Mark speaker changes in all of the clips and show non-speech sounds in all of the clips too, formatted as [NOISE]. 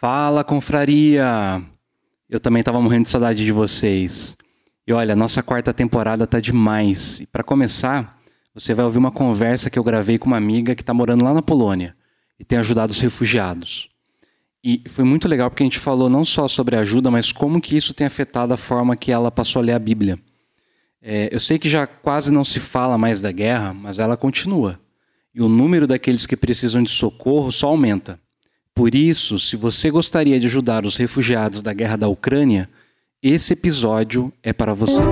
Speaker 1: Fala, confraria! Eu também tava morrendo de saudade de vocês. E olha, nossa quarta temporada tá demais. E para começar, você vai ouvir uma conversa que eu gravei com uma amiga que tá morando lá na Polônia e tem ajudado os refugiados. E foi muito legal porque a gente falou não só sobre ajuda, mas como que isso tem afetado a forma que ela passou a ler a Bíblia. É, eu sei que já quase não se fala mais da guerra, mas ela continua. E o número daqueles que precisam de socorro só aumenta. Por isso, se você gostaria de ajudar os refugiados da guerra da Ucrânia, esse episódio é para você.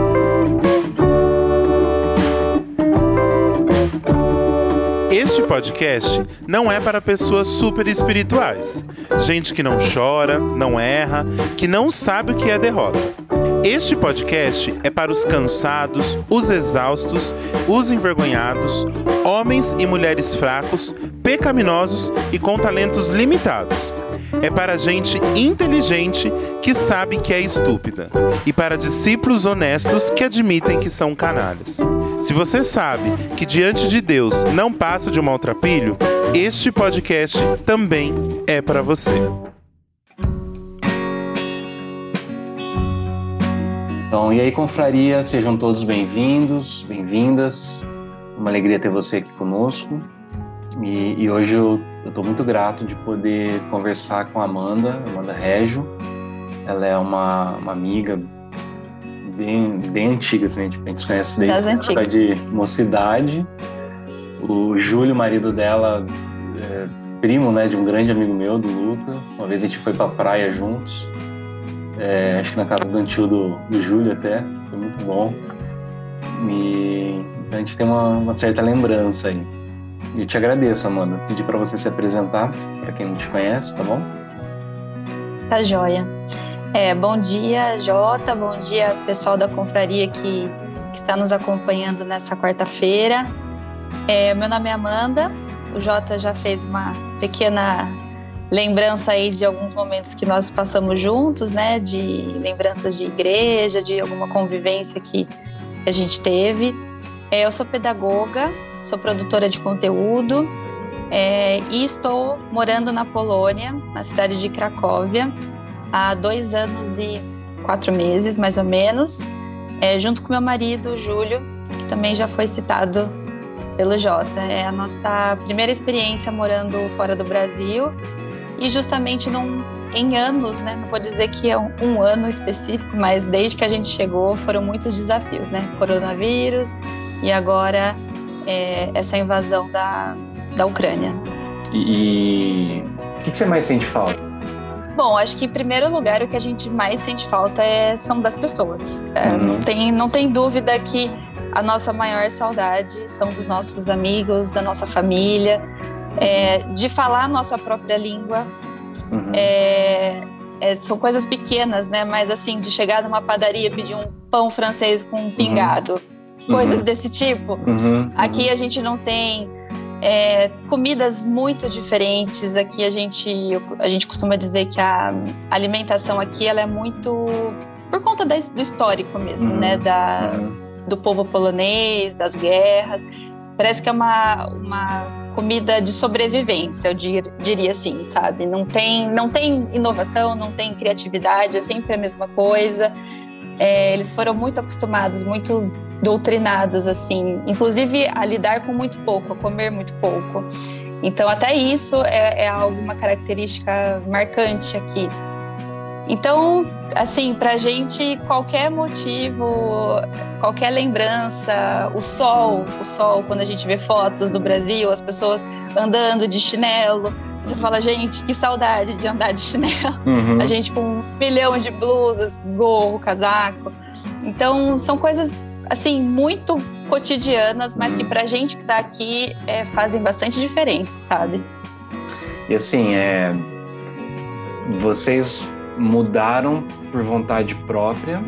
Speaker 2: Podcast não é para pessoas super espirituais, gente que não chora, não erra, que não sabe o que é derrota. Este podcast é para os cansados, os exaustos, os envergonhados, homens e mulheres fracos, pecaminosos e com talentos limitados. É para gente inteligente que sabe que é estúpida e para discípulos honestos que admitem que são canalhas. Se você sabe que diante de Deus não passa de um maltrapilho, este podcast também é para você.
Speaker 1: Então, e aí, confraria, sejam todos bem-vindos, bem-vindas. Uma alegria ter você aqui conosco. E, e hoje eu estou muito grato de poder conversar com a Amanda, Amanda Régio. Ela é uma, uma amiga bem, bem antiga, assim, a gente se conhece desde a época de mocidade. O Júlio, marido dela, é primo né, de um grande amigo meu, do Luca. Uma vez a gente foi para a praia juntos é, acho que na casa do tio do, do Júlio até, foi muito bom. E então a gente tem uma, uma certa lembrança aí. Eu te agradeço, Amanda. Pedi para você se apresentar, para quem não te conhece, tá bom?
Speaker 3: Tá joia. É, bom dia, Jota. Bom dia, pessoal da confraria que, que está nos acompanhando nessa quarta-feira. É, meu nome é Amanda. O Jota já fez uma pequena lembrança aí de alguns momentos que nós passamos juntos, né? De lembranças de igreja, de alguma convivência que a gente teve. É, eu sou pedagoga, sou produtora de conteúdo é, e estou morando na Polônia, na cidade de Cracóvia, há dois anos e quatro meses, mais ou menos, é, junto com meu marido, Júlio, que também já foi citado pelo Jota. É a nossa primeira experiência morando fora do Brasil e justamente num, em anos, né? Não vou dizer que é um, um, ano específico, mas desde que a gente chegou foram muitos desafios, né? Coronavírus e agora é, essa invasão da, da Ucrânia.
Speaker 1: E o que, que você mais sente falta?
Speaker 3: Bom, acho que em primeiro lugar o que a gente mais sente falta é, são das pessoas. É, uhum. não, tem, não tem dúvida que a nossa maior saudade são dos nossos amigos, da nossa família, é, de falar a nossa própria língua. Uhum. É, é, são coisas pequenas, né? Mas assim, de chegar numa padaria pedir um pão francês com um pingado, uhum. Coisas uhum. desse tipo. Uhum. Aqui uhum. a gente não tem é, comidas muito diferentes. Aqui a gente, a gente costuma dizer que a alimentação aqui ela é muito por conta da, do histórico mesmo, né? Uhum. Da, do povo polonês, das guerras. Parece que é uma, uma comida de sobrevivência, eu diria assim, sabe? Não tem, não tem inovação, não tem criatividade, é sempre a mesma coisa. É, eles foram muito acostumados, muito doutrinados, assim, inclusive a lidar com muito pouco, a comer muito pouco. Então, até isso é, é alguma característica marcante aqui. Então, assim, para a gente, qualquer motivo, qualquer lembrança, o sol, o sol, quando a gente vê fotos do Brasil, as pessoas andando de chinelo, você fala, gente, que saudade de andar de chinelo. Uhum. A gente com um milhão de blusas, gorro, casaco. Então, são coisas, assim, muito cotidianas, mas que para a gente que está aqui é, fazem bastante diferença, sabe?
Speaker 1: E assim, é, vocês mudaram por vontade própria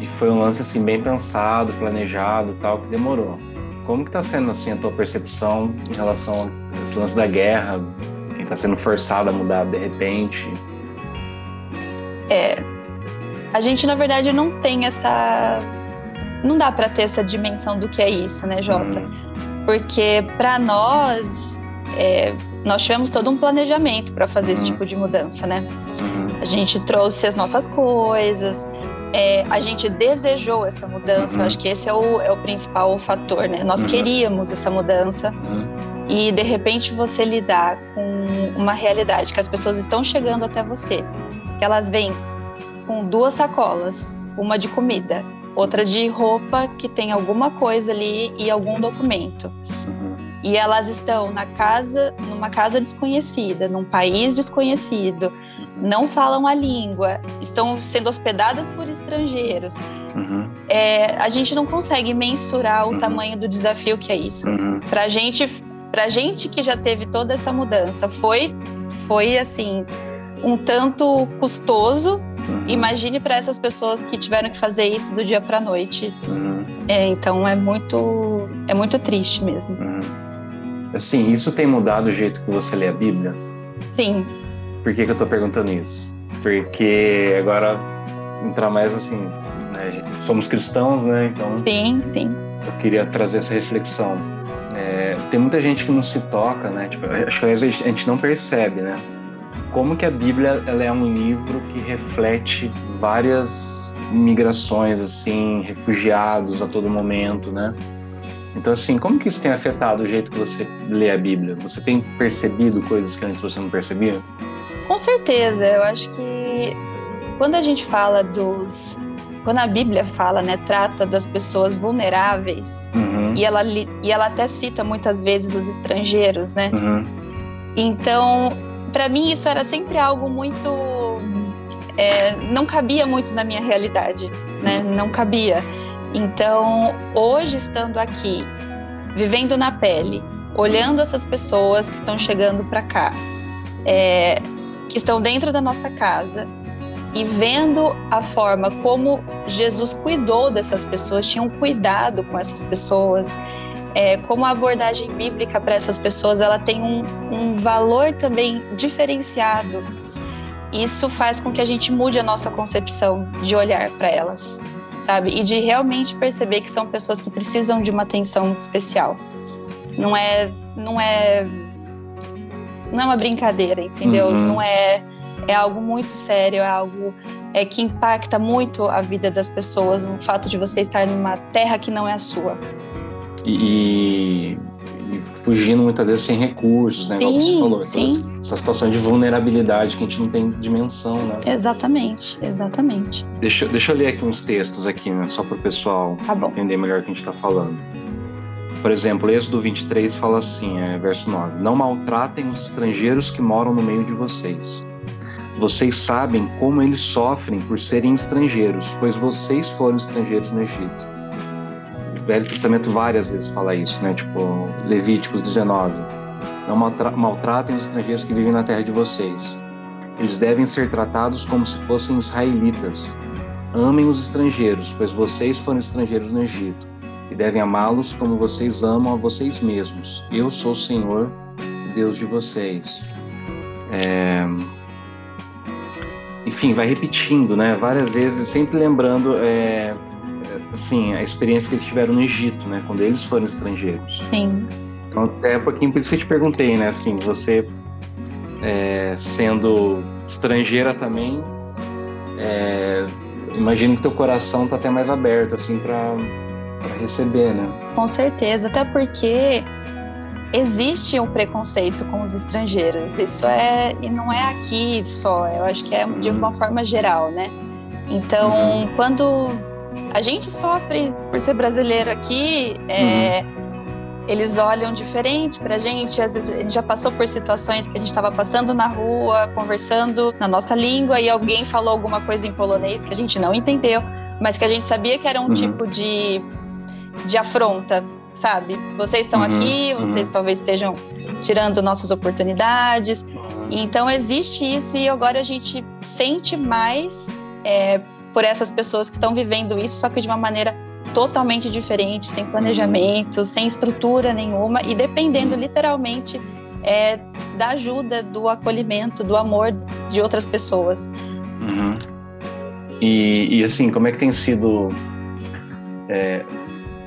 Speaker 1: e foi um lance assim bem pensado, planejado, tal, que demorou. Como que tá sendo assim a tua percepção em relação ao lance da guerra? Quem tá sendo forçado a mudar de repente?
Speaker 3: É, a gente na verdade não tem essa, não dá para ter essa dimensão do que é isso, né, Jota? Hum. Porque para nós é, nós tivemos todo um planejamento para fazer uhum. esse tipo de mudança, né? Uhum. A gente trouxe as nossas coisas, é, a gente desejou essa mudança. Uhum. Acho que esse é o, é o principal fator, né? Nós uhum. queríamos essa mudança. Uhum. E de repente você lidar com uma realidade que as pessoas estão chegando até você, que elas vêm com duas sacolas, uma de comida, outra de roupa que tem alguma coisa ali e algum documento. Uhum. E elas estão na casa, numa casa desconhecida, num país desconhecido, uhum. não falam a língua, estão sendo hospedadas por estrangeiros. Uhum. É, a gente não consegue mensurar o uhum. tamanho do desafio que é isso. Uhum. Para a gente para gente que já teve toda essa mudança, foi, foi assim, um tanto custoso. Uhum. Imagine para essas pessoas que tiveram que fazer isso do dia para a noite. Uhum. É, então é muito, é muito triste mesmo. Uhum.
Speaker 1: Assim, isso tem mudado o jeito que você lê a Bíblia?
Speaker 3: Sim.
Speaker 1: Por que, que eu estou perguntando isso? Porque agora entrar mais assim, né, somos cristãos, né? Então.
Speaker 3: Sim, sim.
Speaker 1: Eu queria trazer essa reflexão é, tem muita gente que não se toca, né? Tipo, acho que às vezes a gente não percebe, né? Como que a Bíblia ela é um livro que reflete várias migrações, assim, refugiados a todo momento, né? Então, assim, como que isso tem afetado o jeito que você lê a Bíblia? Você tem percebido coisas que antes você não percebia?
Speaker 3: Com certeza. Eu acho que quando a gente fala dos quando a Bíblia fala, né, trata das pessoas vulneráveis, uhum. e, ela, e ela até cita muitas vezes os estrangeiros, né? Uhum. Então, para mim, isso era sempre algo muito. É, não cabia muito na minha realidade, né? Não cabia. Então, hoje, estando aqui, vivendo na pele, olhando essas pessoas que estão chegando para cá, é, que estão dentro da nossa casa, e vendo a forma como Jesus cuidou dessas pessoas, tinha um cuidado com essas pessoas, é, como a abordagem bíblica para essas pessoas ela tem um, um valor também diferenciado. Isso faz com que a gente mude a nossa concepção de olhar para elas, sabe? E de realmente perceber que são pessoas que precisam de uma atenção especial. Não é, não é, não é uma brincadeira, entendeu? Uhum. Não é é algo muito sério, é algo é, que impacta muito a vida das pessoas, o fato de você estar numa terra que não é a sua.
Speaker 1: E, e fugindo muitas vezes sem recursos, né?
Speaker 3: Sim,
Speaker 1: você
Speaker 3: falou. Sim.
Speaker 1: Essa, essa situação de vulnerabilidade que a gente não tem dimensão, né?
Speaker 3: Exatamente, exatamente.
Speaker 1: Deixa, deixa eu ler aqui uns textos aqui, né? Só para o pessoal
Speaker 3: tá
Speaker 1: entender melhor o que a gente está falando. Por exemplo, Êxodo 23 fala assim, é, verso 9: Não maltratem os estrangeiros que moram no meio de vocês vocês sabem como eles sofrem por serem estrangeiros, pois vocês foram estrangeiros no Egito. Velho Testamento várias vezes fala isso, né? Tipo, Levíticos 19. Não maltratem os estrangeiros que vivem na terra de vocês. Eles devem ser tratados como se fossem israelitas. Amem os estrangeiros, pois vocês foram estrangeiros no Egito, e devem amá-los como vocês amam a vocês mesmos. Eu sou o Senhor, Deus de vocês. É enfim, vai repetindo, né? Várias vezes, sempre lembrando, é, assim, a experiência que eles tiveram no Egito, né? Quando eles foram estrangeiros.
Speaker 3: Sim.
Speaker 1: Então, até um pouquinho por isso que eu te perguntei, né? Assim, você é, sendo estrangeira também, é, imagino que teu coração tá até mais aberto, assim, para receber, né?
Speaker 3: Com certeza, até porque existe um preconceito com os estrangeiros. Isso é e não é aqui só. Eu acho que é de uma uhum. forma geral, né? Então, uhum. quando a gente sofre por ser brasileiro aqui, é, uhum. eles olham diferente pra gente. Às vezes a gente já passou por situações que a gente estava passando na rua, conversando na nossa língua e alguém falou alguma coisa em polonês que a gente não entendeu, mas que a gente sabia que era um uhum. tipo de, de afronta sabe? Vocês estão uhum, aqui, vocês uhum. talvez estejam tirando nossas oportunidades. Uhum. Então existe isso e agora a gente sente mais é, por essas pessoas que estão vivendo isso, só que de uma maneira totalmente diferente, sem planejamento, uhum. sem estrutura nenhuma e dependendo uhum. literalmente é, da ajuda, do acolhimento, do amor de outras pessoas.
Speaker 1: Uhum. E, e, assim, como é que tem sido é,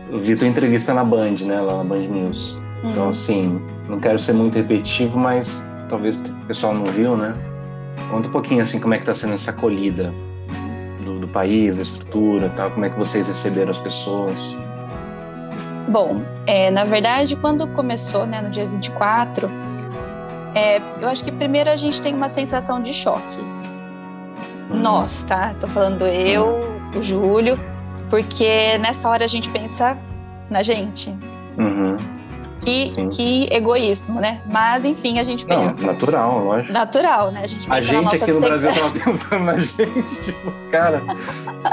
Speaker 1: eu vi tua entrevista na Band, né? Lá na Band News. Então, uhum. Assim, não quero ser muito repetitivo, mas talvez o pessoal não viu, né? Conta um pouquinho assim como é que está sendo essa acolhida país, da estrutura, tal. Como é que vocês receberam as pessoas?
Speaker 3: Bom, é, na verdade, quando começou, né, no dia 24, é, eu acho que primeiro a gente tem uma sensação de choque. Uhum. Nós, tá? Tô falando eu, o Júlio, porque nessa hora a gente pensa na gente.
Speaker 1: Uhum.
Speaker 3: Que, que egoísmo, né? Mas, enfim, a gente pensa.
Speaker 1: Não, natural, lógico.
Speaker 3: Natural, né? A gente,
Speaker 1: a gente aqui no Brasil tava pensando na gente, tipo, cara,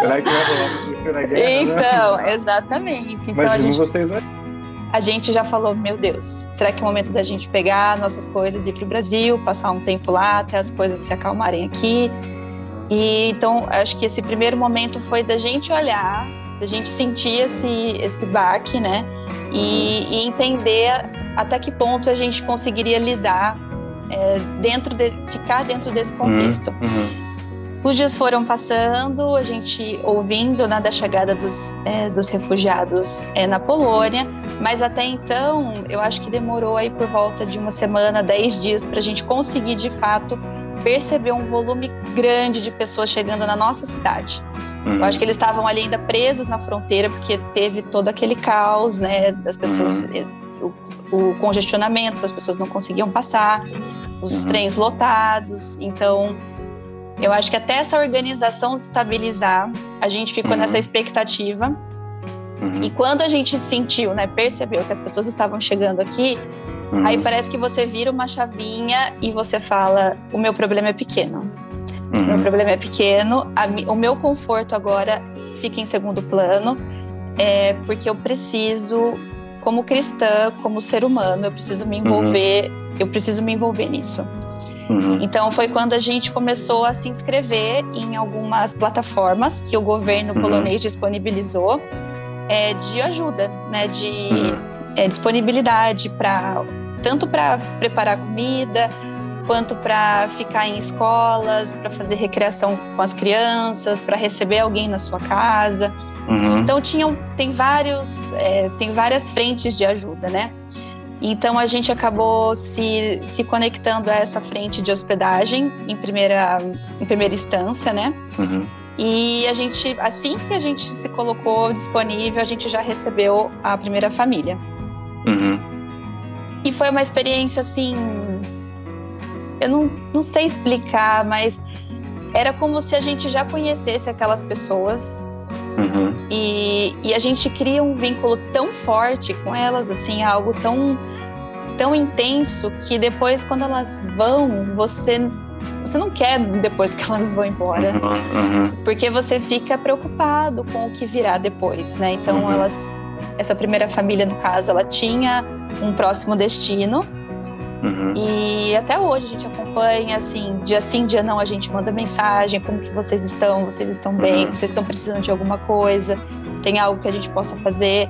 Speaker 1: será que vai rolar terceira guerra?
Speaker 3: Então, né? exatamente. Então,
Speaker 1: Imagino
Speaker 3: a gente,
Speaker 1: vocês aí.
Speaker 3: A gente já falou, meu Deus, será que é o momento da gente pegar nossas coisas e ir para o Brasil, passar um tempo lá até as coisas se acalmarem aqui? E então, acho que esse primeiro momento foi da gente olhar, da gente sentir esse, esse baque, né? E, e entender até que ponto a gente conseguiria lidar é, dentro de, ficar dentro desse contexto.
Speaker 1: Uhum. uhum.
Speaker 3: Os dias foram passando, a gente ouvindo né, da chegada dos, é, dos refugiados é, na Polônia, mas até então eu acho que demorou aí por volta de uma semana, dez dias, para a gente conseguir de fato perceber um volume grande de pessoas chegando na nossa cidade. Uhum. Eu acho que eles estavam ali ainda presos na fronteira, porque teve todo aquele caos, né, das pessoas, uhum. Eh, o, o, congestionamento, as pessoas não conseguiam passar, os uhum. trens lotados. Então, eu acho que até essa organização se estabilizar, a gente ficou nessa uhum. expectativa. Uhum. E quando a gente sentiu, né, percebeu que as pessoas estavam chegando aqui, Uhum. Aí parece que você vira uma chavinha e você fala: o meu problema é pequeno. Uhum. O meu problema é pequeno, a, o meu conforto agora fica em segundo plano, é, porque eu preciso, como cristã, como ser humano, eu preciso me envolver, uhum. eu preciso me envolver nisso.
Speaker 1: Uhum.
Speaker 3: Então foi quando a gente começou a se inscrever em algumas plataformas que o governo uhum. polonês disponibilizou é, de ajuda, né, de uhum. é, disponibilidade para tanto para preparar comida, quanto para ficar em escolas, para fazer recreação com as crianças, para receber alguém na sua casa.
Speaker 1: Uhum.
Speaker 3: Então tinham, tem vários, é, tem várias frentes de ajuda, né? Então a gente acabou se, se conectando a essa frente de hospedagem em primeira, em primeira instância, né?
Speaker 1: Uhum.
Speaker 3: E a gente, assim que a gente se colocou disponível, a gente já recebeu a primeira família.
Speaker 1: Uhum.
Speaker 3: E foi uma experiência assim. Eu não, não sei explicar, mas era como se a gente já conhecesse aquelas pessoas.
Speaker 1: Uhum.
Speaker 3: E, e a gente cria um vínculo tão forte com elas, assim, algo tão, tão intenso que depois, quando elas vão, você você não quer depois que elas vão embora,
Speaker 1: uhum, uhum.
Speaker 3: porque você fica preocupado com o que virá depois, né? Então uhum. elas, essa primeira família no caso, ela tinha um próximo destino.
Speaker 1: Uhum.
Speaker 3: E até hoje a gente acompanha, assim, dia sim, dia não, a gente manda mensagem, como que vocês estão, vocês estão bem, uhum. vocês estão precisando de alguma coisa, tem algo que a gente possa fazer.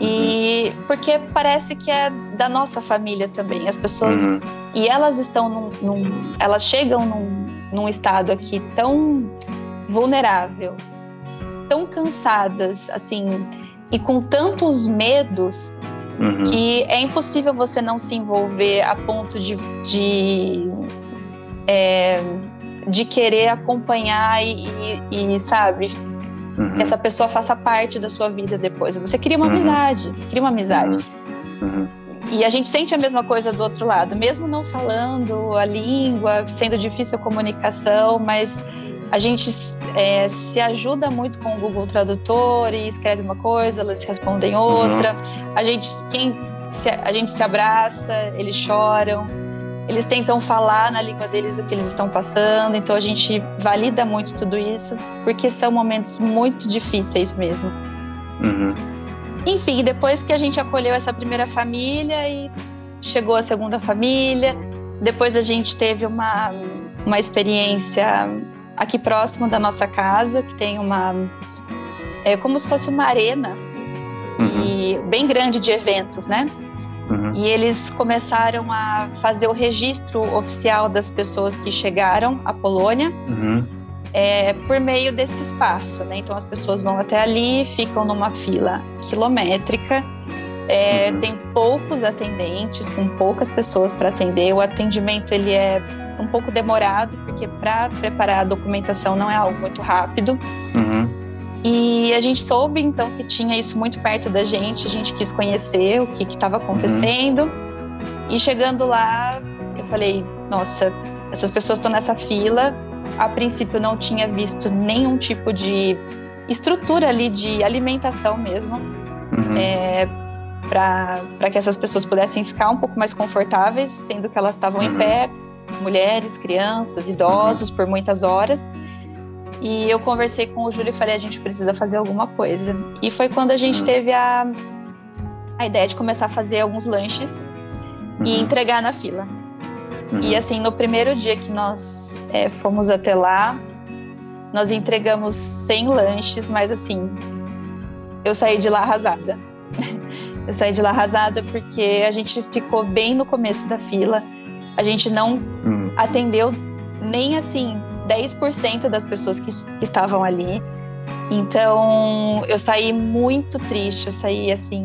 Speaker 3: E uhum. porque parece que é da nossa família também, as pessoas. Uhum. E elas estão num, num. elas chegam num, num estado aqui tão vulnerável, tão cansadas, assim, e com tantos medos
Speaker 1: uhum.
Speaker 3: que é impossível você não se envolver a ponto de, de, é, de querer acompanhar e, e, e sabe, uhum. que essa pessoa faça parte da sua vida depois. Você cria uma uhum. amizade, você cria uma amizade.
Speaker 1: Uhum. uhum.
Speaker 3: E a gente sente a mesma coisa do outro lado, mesmo não falando a língua, sendo difícil a comunicação, mas a gente é, se ajuda muito com o Google Tradutor e escreve uma coisa, eles respondem outra. Uhum. A gente quem se, a gente se abraça, eles choram, eles tentam falar na língua deles o que eles estão passando. Então a gente valida muito tudo isso porque são momentos muito difíceis mesmo.
Speaker 1: Uhum.
Speaker 3: Enfim, depois que a gente acolheu essa primeira família e chegou a segunda família, depois a gente teve uma uma experiência aqui próximo da nossa casa, que tem uma. É como se fosse uma arena
Speaker 1: uhum.
Speaker 3: e bem grande de eventos, né?
Speaker 1: Uhum.
Speaker 3: E eles começaram a fazer o registro oficial das pessoas que chegaram à Polônia
Speaker 1: uhum.
Speaker 3: é, por meio desse espaço, né? Então as pessoas vão até ali, ficam numa fila quilométrica É, uhum. Tem poucos atendentes, com poucas pessoas para atender. O atendimento ele é um pouco demorado, porque para preparar a documentação não é algo muito rápido. Uhum. E a gente soube então que tinha isso muito perto da gente, a gente quis conhecer o que estava acontecendo. Uhum. E chegando lá, eu falei: nossa, essas pessoas estão nessa fila. A princípio, não tinha visto nenhum tipo de estrutura ali de alimentação mesmo. Uhum. É, para que essas pessoas pudessem ficar um pouco mais confortáveis, sendo que elas estavam uhum. em pé, mulheres, crianças, idosos, uhum. por muitas horas. E eu conversei com o Júlio e falei: a gente precisa fazer alguma coisa. E foi quando a gente uhum. teve a, a ideia de começar a fazer alguns lanches e uhum. entregar na fila. E uhum. assim, no primeiro dia que nós é, fomos até lá, nós entregamos 100 lanches, mas assim, eu saí de lá arrasada. [LAUGHS] Eu saí de lá arrasada porque a gente ficou bem no começo da fila. A gente não hum. atendeu nem assim 10% das pessoas que, que estavam ali. Então eu saí muito triste, eu saí assim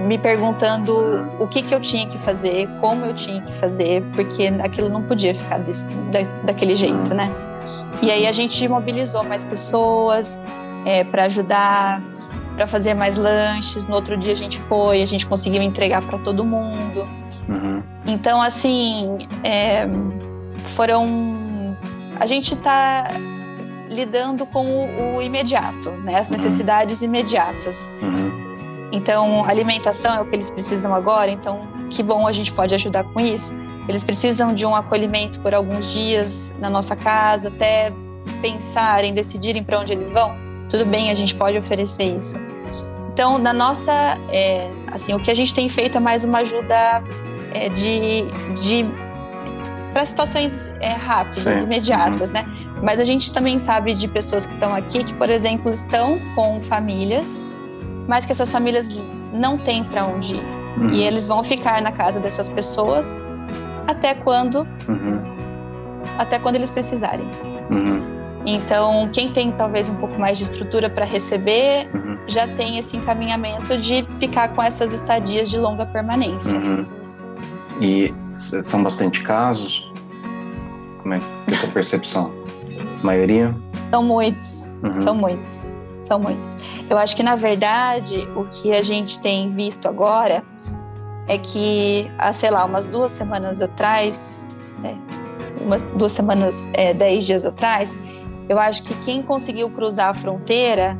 Speaker 3: me perguntando o que, que eu tinha que fazer, como eu tinha que fazer, porque aquilo não podia ficar desse, da, daquele jeito, né? E aí a gente mobilizou mais pessoas é, para ajudar, para fazer mais lanches. No outro dia a gente foi, a gente conseguiu entregar para todo mundo. Uhum. Então, assim, é, foram. A gente está lidando com o, o, imediato, né? as uhum. necessidades uhum. imediatas. Uhum. Então, alimentação é o que eles precisam agora, então que bom a gente pode ajudar com isso. Eles precisam de um acolhimento por alguns dias na nossa casa, até pensarem, decidirem para onde eles vão tudo bem, a gente pode oferecer isso. Então, na nossa, é, assim, o que a gente tem feito é mais uma ajuda é, de, de para situações é, rápidas, Sim. imediatas, uhum. né? Mas a gente também sabe de pessoas que estão aqui que, por exemplo, estão com famílias, mas que essas famílias não têm para onde ir. Uhum. E eles vão ficar na casa dessas pessoas até quando, uhum. até quando eles precisarem. Então, quem tem talvez um pouco mais de estrutura para receber, uhum. já tem esse encaminhamento de ficar com essas estadias de longa permanência. Uhum.
Speaker 1: E são bastante casos? Como é que é a percepção? A maioria?
Speaker 3: São muitos, uhum. são muitos, são muitos. Eu acho que, na verdade, o que a gente tem visto agora é que, há, sei lá, umas duas semanas atrás, é, umas duas semanas, é, dez dias atrás, eu acho que quem conseguiu cruzar a fronteira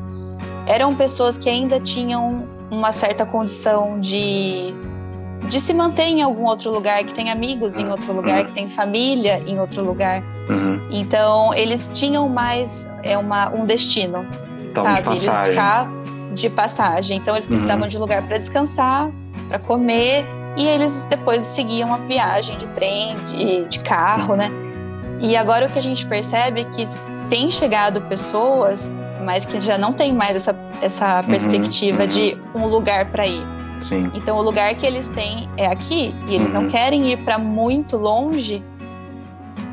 Speaker 3: eram pessoas que ainda tinham uma certa condição de, de se manter em algum outro lugar, que tem amigos em outro lugar, que tem família em outro lugar. Uhum. Então, eles tinham mais é uma, um destino.
Speaker 1: Estavam sabe? de passagem. Eles
Speaker 3: de passagem. Então, eles precisavam uhum. de lugar para descansar, para comer, e eles depois seguiam a viagem de trem, de, de carro, uhum. né? E agora o que a gente percebe é que tem chegado pessoas, mas que já não tem mais essa, essa uhum, perspectiva uhum. de um lugar para ir.
Speaker 1: Sim.
Speaker 3: Então, o lugar que eles têm é aqui e eles uhum. não querem ir para muito longe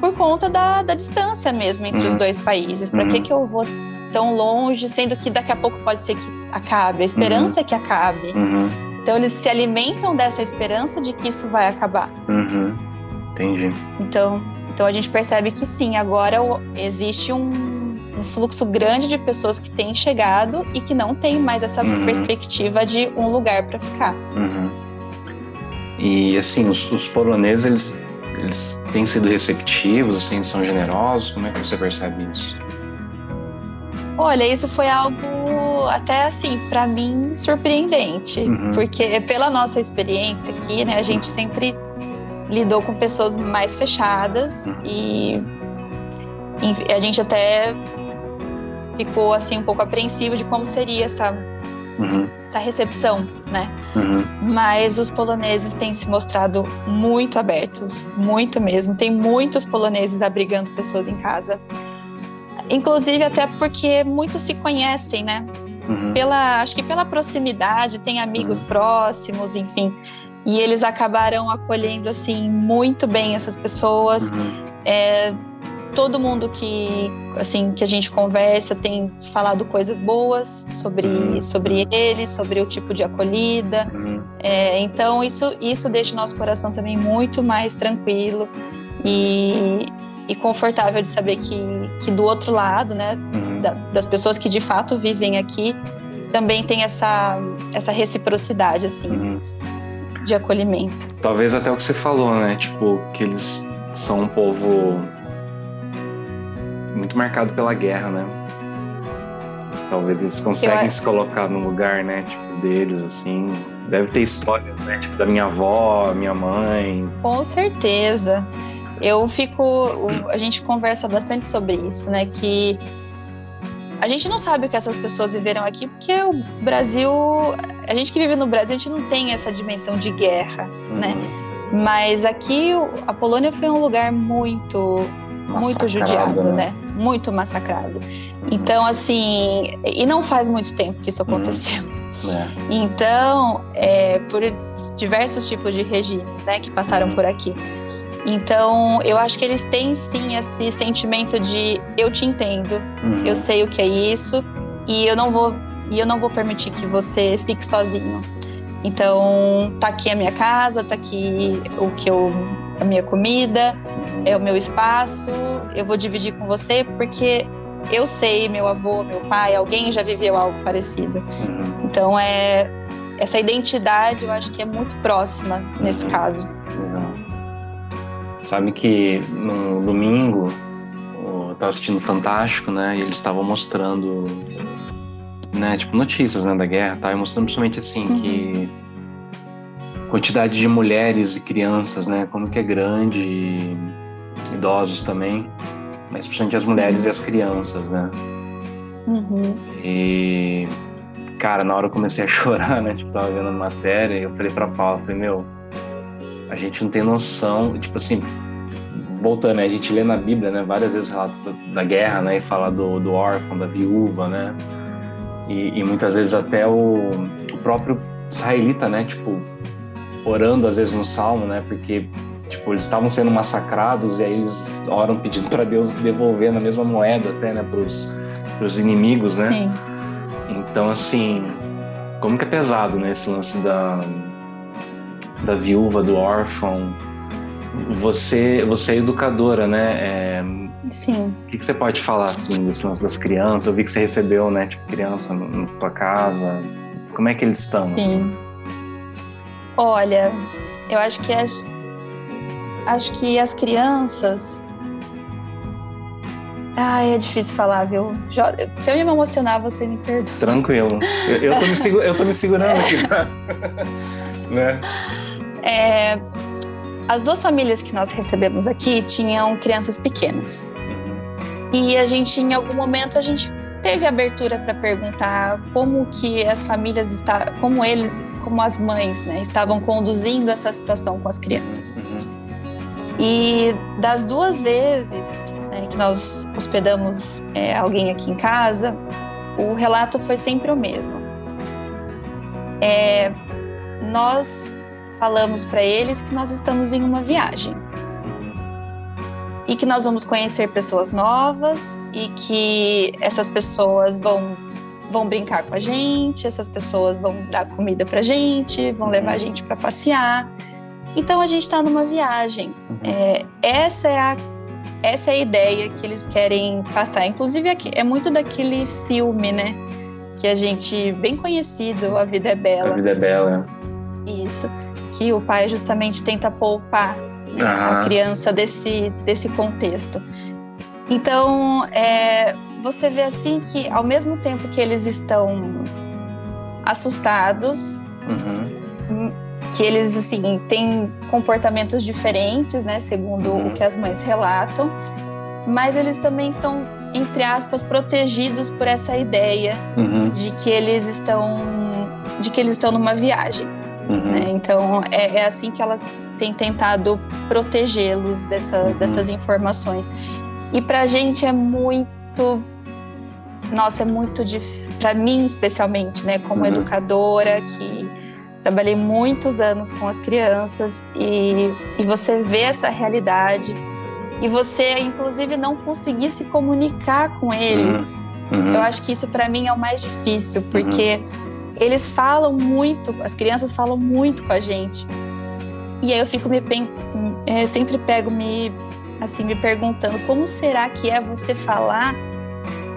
Speaker 3: por conta da, da distância mesmo entre os uhum. dois países. Para que, uhum. que eu vou tão longe, sendo que daqui a pouco pode ser que acabe? A esperança é que acabe. Então, eles se alimentam dessa esperança de que isso vai acabar.
Speaker 1: Entendi.
Speaker 3: Então, então a gente percebe que sim, agora existe um, um fluxo grande de pessoas que têm chegado e que não tem mais essa uhum. perspectiva de um lugar para ficar.
Speaker 1: Uhum. E assim, os, os poloneses eles, eles têm sido receptivos, assim, são generosos. Como é que você percebe isso?
Speaker 3: Olha, isso foi algo até assim para mim surpreendente, uhum. porque pela nossa experiência aqui, né, a gente sempre lidou com pessoas mais fechadas uhum. e, a gente até ficou assim um pouco apreensivo de como seria essa uhum. essa recepção, né? Uhum. Mas os poloneses têm se mostrado muito abertos, muito mesmo. Tem muitos poloneses abrigando pessoas em casa, inclusive até porque muitos se conhecem, né? Uhum. Pela, acho que pela proximidade, tem amigos uhum. próximos, enfim. E eles acabaram acolhendo assim muito bem essas pessoas. Uhum. É, todo mundo que assim que a gente conversa tem falado coisas boas sobre uhum. sobre eles, sobre o tipo de acolhida. Uhum. É, então isso isso deixa o nosso coração também muito mais tranquilo e, e confortável de saber que, que do outro lado, né, da, das pessoas que de fato vivem aqui, também tem essa, essa reciprocidade, assim. De acolhimento.
Speaker 1: Talvez até o que você falou, né, tipo, que eles são um povo muito marcado pela guerra, né? Talvez eles conseguem Eu... se colocar no lugar, né, tipo, deles, assim. Deve ter história, né, tipo, da minha avó, minha mãe.
Speaker 3: Com certeza. Eu fico. A gente conversa bastante sobre isso, né? Que a gente não sabe o que essas pessoas viveram aqui, porque o Brasil. A gente que vive no Brasil, a gente não tem essa dimensão de guerra, uhum. né? Mas aqui a Polônia foi um lugar muito. Massacrado, muito judiado, né? né? Muito massacrado. Uhum. Então, assim. E não faz muito tempo que isso uhum. aconteceu. Uhum. É. Então, é, por diversos tipos de regimes, né, que passaram uhum. por aqui. Então, eu acho que eles têm sim esse sentimento de eu te entendo, uhum. eu sei o que é isso e eu não vou e eu não vou permitir que você fique sozinho. Então, tá aqui a minha casa, tá aqui o que eu a minha comida, é o meu espaço, eu vou dividir com você porque eu sei, meu avô, meu pai, alguém já viveu algo parecido. Uhum. Então, é essa identidade, eu acho que é muito próxima nesse uhum. caso.
Speaker 1: Sabe que no domingo eu tava assistindo Fantástico, né? E eles estavam mostrando, né? Tipo, notícias né, da guerra, tá? E mostrando principalmente assim uhum. que quantidade de mulheres e crianças, né? Como que é grande, e idosos também, mas principalmente as mulheres e as crianças, né? Uhum. E cara, na hora eu comecei a [LAUGHS] chorar, né? Tipo, tava vendo a matéria e eu falei pra Paula, falei, meu, a gente não tem noção, tipo assim, voltando, né, a gente lê na Bíblia, né, várias vezes relatos da, da guerra, né, e fala do, do órfão, da viúva, né, e, e muitas vezes até o, o, próprio israelita, né, tipo, orando às vezes no Salmo, né, porque, tipo, eles estavam sendo massacrados e aí eles oram pedindo para Deus devolver na mesma moeda até, né, pros, pros inimigos, né. Sim. Então, assim, como que é pesado, né, esse lance da da viúva, do órfão. Você, você é educadora, né? É,
Speaker 3: Sim.
Speaker 1: O que, que, você pode falar assim desse lance das crianças? Eu vi que você recebeu, né, tipo criança na tua casa. Como é que eles estão?
Speaker 3: Sim. Assim? Olha, eu acho que as, acho que as crianças Ai, é difícil falar, viu? Se eu me emocionar, você me perdoa.
Speaker 1: Tranquilo. Eu, eu, tô, me, [LAUGHS] eu tô me segurando aqui, tá? né? [LAUGHS]
Speaker 3: É, as duas famílias que nós recebemos aqui tinham crianças pequenas. Uhum. E a gente, em algum momento, a gente teve abertura para perguntar como que as famílias está, como ele, como as mães, né, estavam conduzindo essa situação com as crianças. Uhum. E das duas vezes né, que nós hospedamos é, alguém aqui em casa, o relato foi sempre o mesmo. É, nós falamos para eles que nós estamos em uma viagem e que nós vamos conhecer pessoas novas e que essas pessoas vão vão brincar com a gente, essas pessoas vão dar comida para gente, vão levar a gente para passear. Então a gente está numa viagem. Uhum. É, essa é a essa é a ideia que eles querem passar. Inclusive é muito daquele filme, né? Que a gente bem conhecido, A Vida é Bela.
Speaker 1: A Vida é Bela.
Speaker 3: Isso que o pai justamente tenta poupar né, a criança desse, desse contexto. Então, é, você vê assim que ao mesmo tempo que eles estão assustados, uhum. que eles assim têm comportamentos diferentes, né, segundo uhum. o que as mães relatam, mas eles também estão entre aspas protegidos por essa ideia uhum. de que eles estão de que eles estão numa viagem. Uhum. Né? Então, é, é, assim que elas têm tentado protegê-los dessa, uhum. dessas informações. E para a gente é muito. Nossa, é muito difícil. Para mim, especialmente, né, como uhum. educadora, que trabalhei muitos anos com as crianças, e, e você vê essa realidade, e você, inclusive, não conseguir se comunicar com eles. Uhum. Uhum. Eu acho que isso, para mim, é o mais difícil, porque eles falam muito, as crianças falam muito com a gente. E aí eu fico me é, sempre pego me assim me perguntando como será que é você falar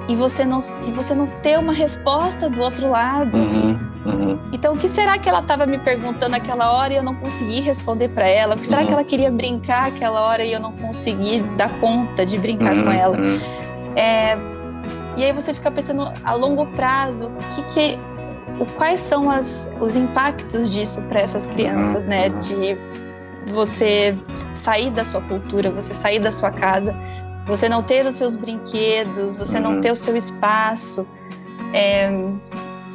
Speaker 3: e você não e você não ter uma resposta do outro lado. Uhum, uhum. Então, o que será que ela estava me perguntando naquela hora e eu não consegui responder para ela? O que será uhum. que ela queria brincar aquela hora e eu não consegui dar conta de brincar com uhum, ela? Uhum. É, e aí você fica pensando a longo prazo, o que, que o, quais são as, os impactos disso para essas crianças, uhum. né? De você sair da sua cultura, você sair da sua casa, você não ter os seus brinquedos, você uhum. não ter o seu espaço. É,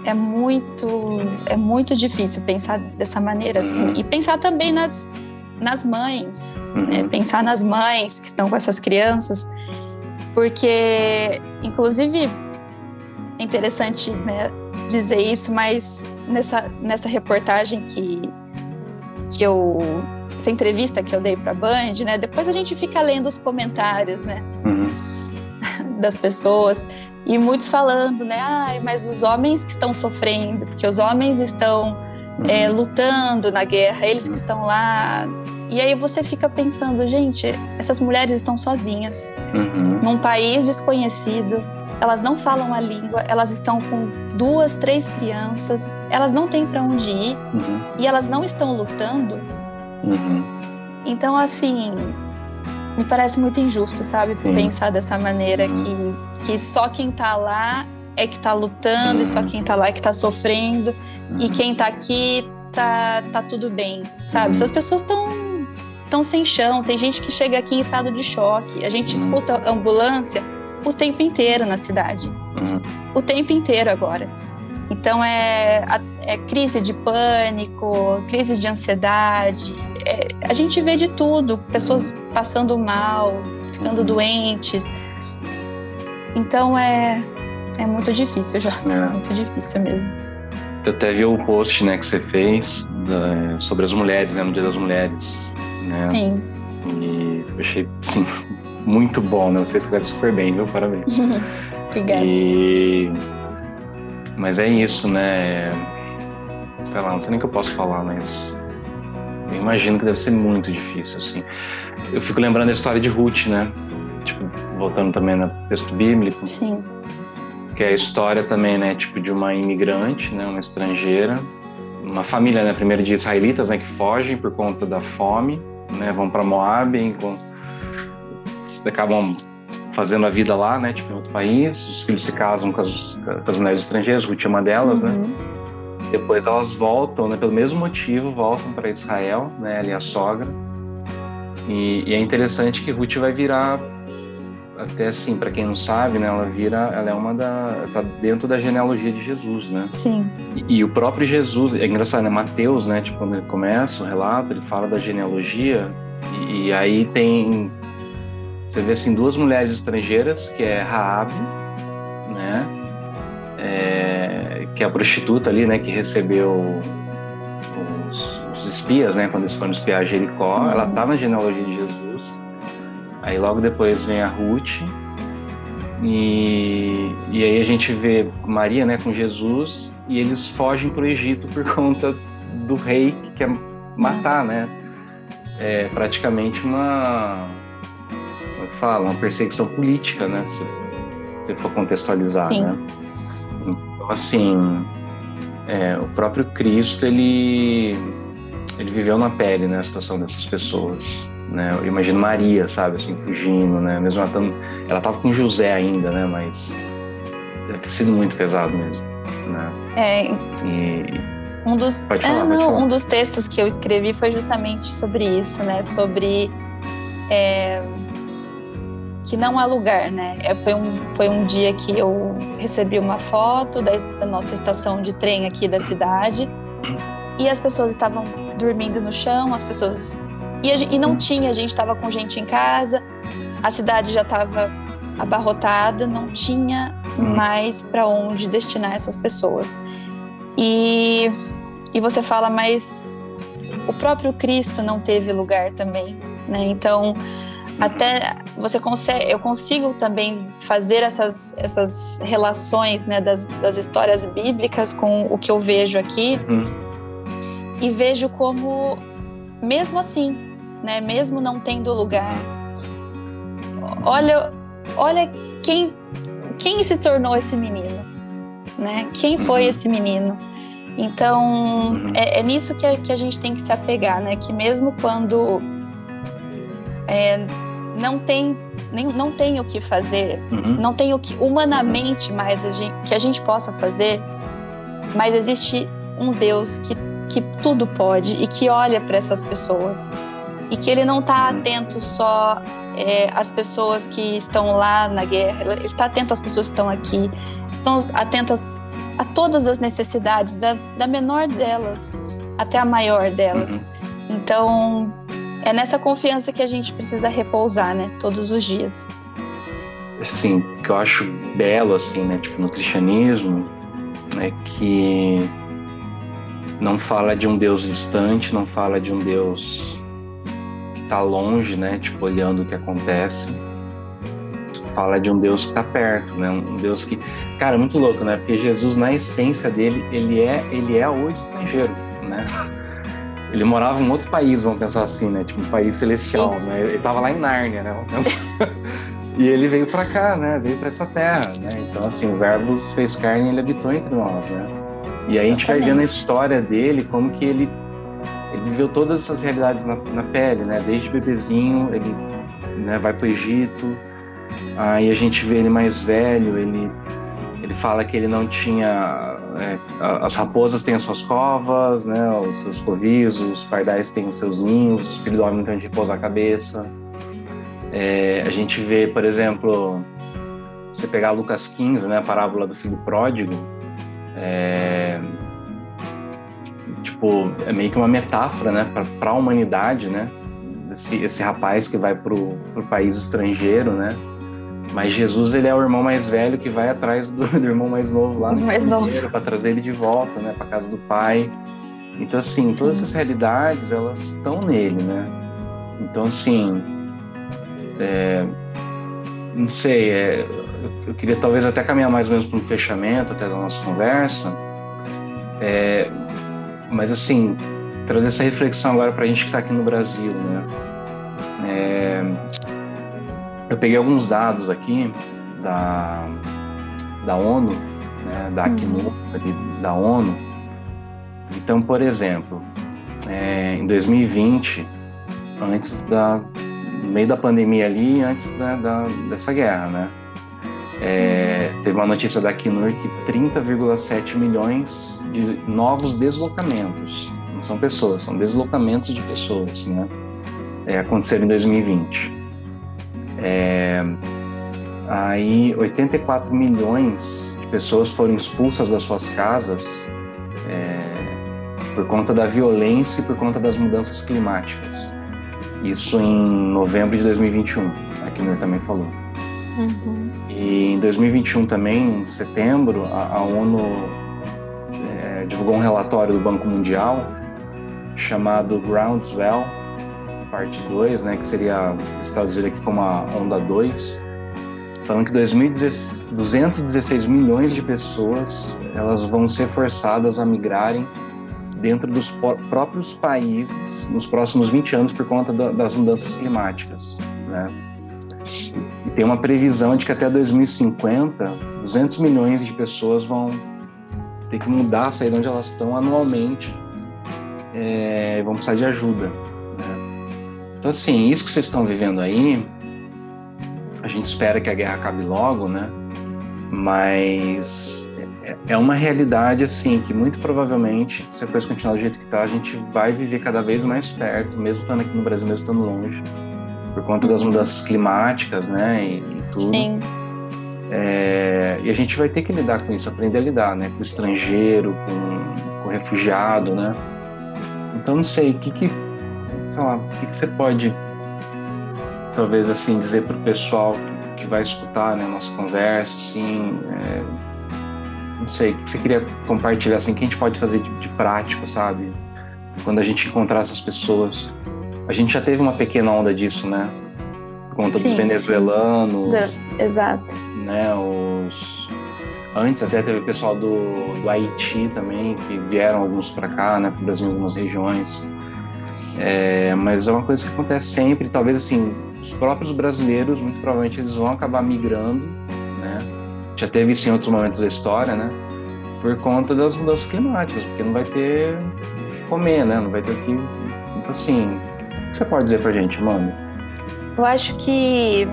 Speaker 3: é muito é muito difícil pensar dessa maneira assim uhum. e pensar também nas nas mães uhum. né? pensar nas mães que estão com essas crianças porque, inclusive, é interessante né, dizer isso, mas nessa, nessa reportagem que, que eu. Essa entrevista que eu dei para a Band, né? Depois a gente fica lendo os comentários, né? Uhum. [LAUGHS] Das pessoas. E muitos falando, né? Ai, mas os homens que estão sofrendo, porque os homens estão uhum. é, lutando na guerra, eles que estão lá e aí você fica pensando, gente, essas mulheres estão sozinhas, uhum. num país desconhecido, elas não falam a língua, elas estão com duas, três crianças, elas não têm para onde ir uhum. e elas não estão lutando. Uhum. Então, assim, me parece muito injusto, sabe, Sim. pensar dessa maneira uhum. que, que só quem tá lá é que tá lutando e só uhum. quem tá lá é que tá sofrendo e uhum. quem tá aqui tá, tá tudo bem, sabe? Essas pessoas estão estão sem chão, tem gente que chega aqui em estado de choque. A gente uhum. escuta ambulância o tempo inteiro na cidade. Uhum. O tempo inteiro agora. Então é, é crise de pânico, crise de ansiedade. É, a gente vê de tudo, pessoas passando mal, ficando uhum. doentes. Então é, é muito difícil, Jota. É. Muito difícil mesmo.
Speaker 1: Eu até vi o post né, que você fez da, sobre as mulheres, né, no Dia das Mulheres né? Sim. E eu achei, sim, muito bom, né? Você escreve super bem, viu? Parabéns. [LAUGHS]
Speaker 3: Obrigada.
Speaker 1: E... Mas é isso, né? Sei lá, não sei nem o que eu posso falar, mas eu imagino que deve ser muito difícil, assim. Eu fico lembrando a história de Ruth, né? Tipo, voltando também no texto bíblico.
Speaker 3: Sim.
Speaker 1: Que é a história também, né? Tipo, de uma imigrante, né? Uma estrangeira. Uma família, né? Primeiro de israelitas, né? Que fogem por conta da fome né, vão para Moab, acabam fazendo a vida lá, né, tipo em outro país. Os filhos se casam com as, com as mulheres estrangeiras, Ruth é uma delas, né. uhum. né. Depois elas voltam, né, pelo mesmo motivo, voltam para Israel, né, ali a sogra. E, e, é interessante que Ruth vai virar até assim, para quem não sabe, né, ela vira, ela é uma da, tá dentro da genealogia de Jesus, né?
Speaker 3: Sim.
Speaker 1: E, e, o próprio Jesus, é engraçado, né, Mateus, né, tipo quando ele começa o relato, ele fala da genealogia e, e aí tem você vê assim duas mulheres estrangeiras, que é Raabe, né? É, que é a prostituta ali, né, que recebeu os, os espias, né, quando eles foram espiar Jericó, uhum. ela tá na genealogia de Jesus. Aí logo depois vem a Ruth. E, e aí a gente vê Maria né, com Jesus e eles fogem para o Egito por [LAUGHS] conta do rei que quer matar, né? É praticamente uma, fala, uma perseguição política, né? Se, se for contextualizar, Sim. né? Então, assim, é, o próprio Cristo, ele, ele viveu na pele, né, a situação dessas pessoas né? Eu imagino Maria, sabe, assim, fugindo, né? Mesmo ela tava, ela tava com José ainda, né? Mas deve ter sido muito pesado mesmo, né?
Speaker 3: É. E, um dos,
Speaker 1: falar,
Speaker 3: é,
Speaker 1: falar.
Speaker 3: um dos textos que eu escrevi foi justamente sobre isso, né? Sobre é, que não há lugar, né? É, foi, um, foi um dia que eu recebi uma foto da, da nossa estação de trem aqui da cidade e as pessoas estavam dormindo no chão, as pessoas e, e não tinha, a gente estava com gente em casa, a cidade já estava abarrotada, não tinha mais para onde destinar essas pessoas. E, e você fala, mas o próprio Cristo não teve lugar também, né? Então, até você consegue, eu consigo também fazer essas, essas relações né, das, das histórias bíblicas com o que eu vejo aqui uhum. e vejo como, mesmo assim, né, mesmo não tendo lugar, olha, olha quem, quem se tornou esse menino, né? Quem foi uhum. esse menino? Então, uhum. é, é, nisso que a, que a gente tem que se apegar, né? Que mesmo quando é, não tem nem, não tem o que fazer, uhum. não tem o que humanamente mais a gente, que a gente possa fazer, mas existe um Deus que, que tudo pode e que olha para essas pessoas e que ele não está atento só é, às pessoas que estão lá na guerra, ele está atento às pessoas que estão aqui, estão atentos a todas as necessidades, da, da menor delas até a maior delas. Uhum. Então, é nessa confiança que a gente precisa repousar, né? Todos os dias.
Speaker 1: Assim, que eu acho belo, assim, né? Tipo, no cristianismo, é que não fala de um Deus distante, não fala de um Deus que está longe, né? Tipo, olhando o que acontece. Fala de um Deus que está perto, né? Um Deus que, cara, é muito louco, né? Porque Jesus, na essência dele, ele é, ele é o estrangeiro, né? Ele morava em outro país, vamos pensar assim, né? Tipo um país celestial, Sim. né? Ele estava lá em Nárnia, né? [LAUGHS] e ele veio para cá, né? Veio para essa terra, né? Então, assim, o Verbo fez carne e ele habitou entre nós, né? E aí a gente vai vendo a história dele, como que ele, ele viveu todas essas realidades na, na pele, né? Desde bebezinho, ele né, vai para o Egito, aí a gente vê ele mais velho, ele ele fala que ele não tinha. É, as raposas têm as suas covas, né, os seus covis, os pardais têm os seus ninhos, o filho do homem não tem onde repousar a cabeça. É, a gente vê, por exemplo, você pegar Lucas 15, né, a parábola do filho pródigo, é, tipo, é meio que uma metáfora, né, para a humanidade, né, esse, esse rapaz que vai para o país estrangeiro, né, mas Jesus ele é o irmão mais velho que vai atrás do, [LAUGHS] do irmão mais novo lá no mais para trazer ele de volta, né, para casa do pai. Então assim, Sim. todas essas realidades elas estão nele, né? Então assim, é, não sei, é, eu queria talvez até caminhar mais ou menos para um fechamento até da nossa conversa, é, mas assim trazer essa reflexão agora para a gente que está aqui no Brasil, né? É, eu peguei alguns dados aqui da, da ONU, né, da Acnur, uhum. da ONU. Então, por exemplo, é, em 2020, antes da no meio da pandemia ali, antes da, da dessa guerra, né? É, teve uma notícia da Acnur que 30,7 milhões de novos deslocamentos, não são pessoas, são deslocamentos de pessoas, né? É, aconteceram em 2020. É, aí 84 milhões de pessoas foram expulsas das suas casas é, por conta da violência e por conta das mudanças climáticas. Isso em novembro de 2021, a Kinner também falou. Uhum. E em 2021 também, em setembro, a, a ONU é, divulgou um relatório do Banco Mundial chamado Groundswell, parte 2, né, que seria traduzido aqui como a onda 2, falando que 2016, 216 milhões de pessoas elas vão ser forçadas a migrarem dentro dos próprios países nos próximos 20 anos por conta das mudanças climáticas, né? E tem uma previsão de que até 2050, 200 milhões de pessoas vão ter que mudar, sair de onde elas estão anualmente, é, vão precisar de ajuda. Então, assim, isso que vocês estão vivendo aí, a gente espera que a guerra acabe logo, né? Mas é uma realidade, assim, que muito provavelmente, se a coisa continuar do jeito que está, a gente vai viver cada vez mais perto, mesmo estando aqui no Brasil, mesmo estando longe, por conta das mudanças climáticas, né? E, e tudo. Sim. É, e a gente vai ter que lidar com isso, aprender a lidar, né? Com o estrangeiro, com, com o refugiado, né? Então, não sei, o que, que sei lá, o que, que você pode, talvez assim, dizer para o pessoal que, que, vai escutar né, a nossa conversa, assim, é, não sei, o que você queria compartilhar, assim, o que a gente pode fazer de, de prático, sabe? Quando a gente encontrar essas pessoas. A gente já teve uma pequena onda disso, né? por conta sim, dos venezuelanos.
Speaker 3: Sim. Exato.
Speaker 1: Né, os Antes até teve o pessoal do, do Haiti também, que vieram alguns para cá, né, para o Brasil em algumas regiões. É, mas é uma coisa que acontece sempre. Talvez assim, os próprios brasileiros, muito provavelmente, eles vão acabar migrando, né? Já teve isso em outros momentos da história, né? Por conta das mudanças climáticas, porque não vai ter o que comer, né? Não vai ter o que. Então, assim, o que você pode dizer para gente, Amanda?
Speaker 3: Eu acho que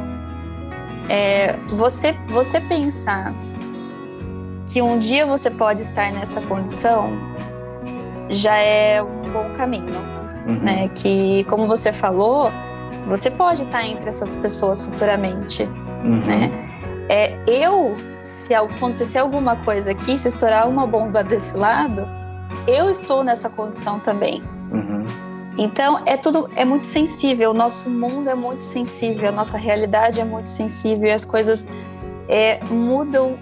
Speaker 3: é, você, você pensar que um dia você pode estar nessa condição já é um bom caminho, uhum. né? Que, como você falou, você pode estar entre essas pessoas futuramente, uhum. né? É, eu, se acontecer alguma coisa aqui, se estourar uma bomba desse lado, eu estou nessa condição também. Uhum. Então é tudo é muito sensível. O nosso mundo é muito sensível, a nossa realidade é muito sensível e as coisas é, mudam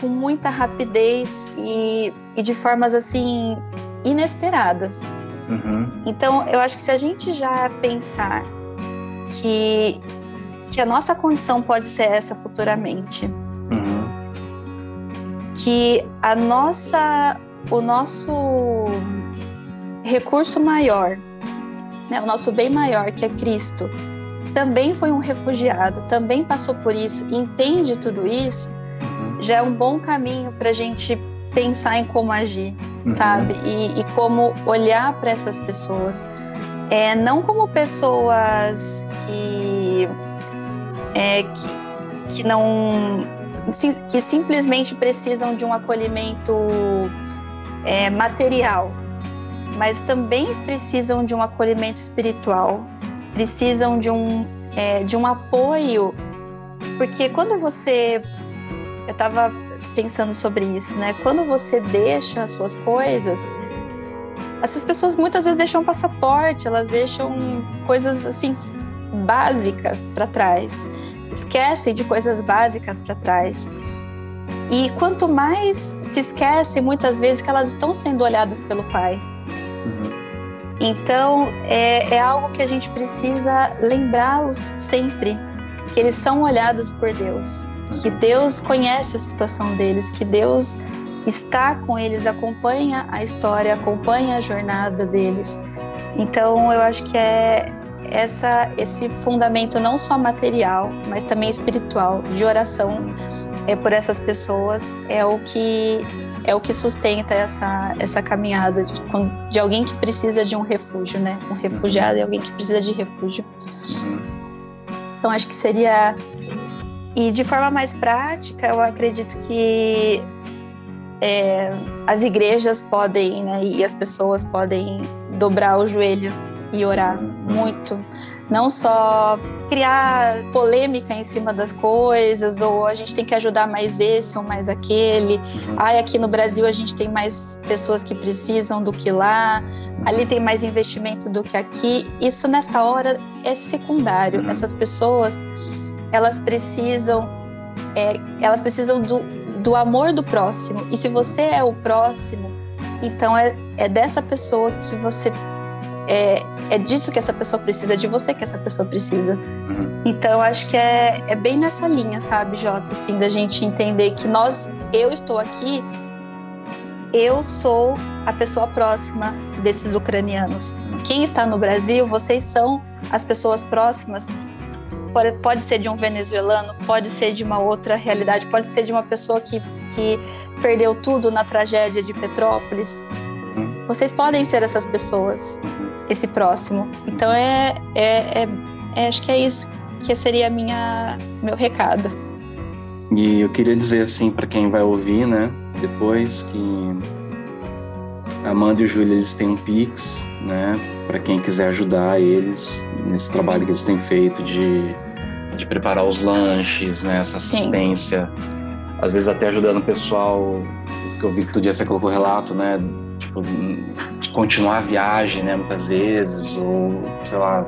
Speaker 3: com muita rapidez e, e de formas assim inesperadas. Uhum. Então, eu acho que se a gente já pensar que, que a nossa condição pode ser essa futuramente, uhum. que a nossa, o nosso recurso maior, né, o nosso bem maior, que é Cristo, também foi um refugiado, também passou por isso, entende tudo isso, já é um bom caminho para a gente pensar em como agir, uhum. sabe? E, e, como olhar para essas pessoas. É, não como pessoas que, é, que, que não. que simplesmente precisam de um acolhimento é, material, mas também precisam de um acolhimento espiritual, precisam de um, é, de um apoio, porque quando você eu estava pensando sobre isso, né? Quando você deixa as suas coisas, essas pessoas muitas vezes deixam passaporte, elas deixam coisas assim básicas para trás, esquecem de coisas básicas para trás. E quanto mais se esquece, muitas vezes que elas estão sendo olhadas pelo pai. Uhum. Então é, é algo que a gente precisa lembrá-los sempre, que eles são olhados por Deus que Deus conhece a situação deles, que Deus está com eles, acompanha a história, acompanha a jornada deles. Então, eu acho que é essa esse fundamento não só material, mas também espiritual, de oração é por essas pessoas é o que é o que sustenta essa essa caminhada de, de alguém que precisa de um refúgio, né? Um refugiado é alguém que precisa de refúgio. Uhum. Então acho que seria e de forma mais prática, eu acredito que é, as igrejas podem, né, e as pessoas podem dobrar o joelho e orar muito. Não só criar polêmica em cima das coisas, ou a gente tem que ajudar mais esse ou mais aquele. Uhum. Ai, aqui no Brasil a gente tem mais pessoas que precisam do que lá, ali tem mais investimento do que aqui. Isso nessa hora é secundário. Uhum. Essas pessoas elas precisam, é, elas precisam do, do amor do próximo. E se você é o próximo, então é, é dessa pessoa que você é, é disso que essa pessoa precisa, de você que essa pessoa precisa. Uhum. Então, acho que é, é bem nessa linha, sabe, Jota, assim, da gente entender que nós, eu estou aqui, eu sou a pessoa próxima desses ucranianos. Quem está no Brasil, vocês são as pessoas próximas pode, pode ser de um venezuelano, pode ser de uma outra realidade, pode ser de uma pessoa que, que perdeu tudo na tragédia de Petrópolis. Uhum. Vocês podem ser essas pessoas, esse próximo. Então é, é, é, é acho que é isso que seria minha meu recado.
Speaker 1: E eu queria dizer assim para quem vai ouvir, né, depois que Amanda e o Júlio eles têm um Pix, né, para quem quiser ajudar eles nesse trabalho que eles têm feito de de preparar os lanches, né? Essa assistência. Sim. Às vezes até ajudando o pessoal, que eu vi que tu dia você colocou relato, né? Tipo, de continuar a viagem, né? Muitas vezes, ou sei lá,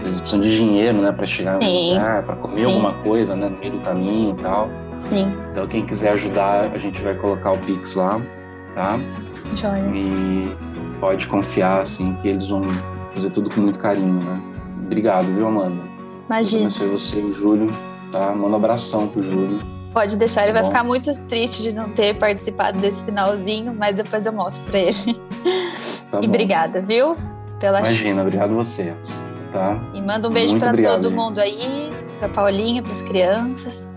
Speaker 1: eles precisam de dinheiro, né? Para chegar em lugar, para comer Sim. alguma coisa, né? No meio do caminho e tal.
Speaker 3: Sim.
Speaker 1: Então quem quiser ajudar, a gente vai colocar o Pix lá, tá?
Speaker 3: Joia.
Speaker 1: E pode confiar, assim, que eles vão fazer tudo com muito carinho, né? Obrigado, viu, Amanda?
Speaker 3: Imagina.
Speaker 1: Deus abençoe você o Júlio, tá? Manda um abração pro Júlio.
Speaker 3: Pode deixar, ele
Speaker 1: Tá
Speaker 3: vai
Speaker 1: bom.
Speaker 3: ficar muito triste de não ter participado desse finalzinho, mas depois eu mostro pra ele.
Speaker 1: Tá
Speaker 3: e
Speaker 1: bom.
Speaker 3: obrigada, viu? Pela
Speaker 1: Imagina, obrigado você, tá?
Speaker 3: E manda um beijo
Speaker 1: obrigado,
Speaker 3: todo mundo aí, pra Paulinha, pras crianças.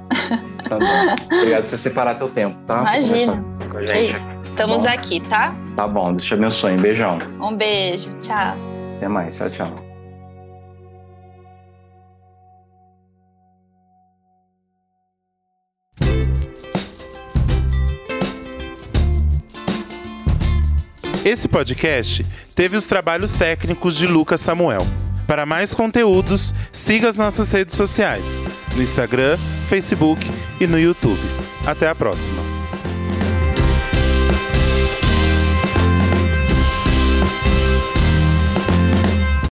Speaker 1: Tá bom. Obrigado por você separar teu tempo, tá?
Speaker 3: Imagina.
Speaker 1: conversar Com a
Speaker 3: Que
Speaker 1: gente.
Speaker 3: isso. Estamos
Speaker 1: bom.
Speaker 3: aqui, tá?
Speaker 1: Tá bom, Deus te abençoe. Um beijão.
Speaker 3: Um beijo, tchau.
Speaker 1: Até mais. Tchau, tchau.
Speaker 2: Esse podcast teve os trabalhos técnicos de Lucas Samuel. Para mais conteúdos, siga as nossas redes sociais: no Instagram, Facebook e no YouTube. Até a próxima!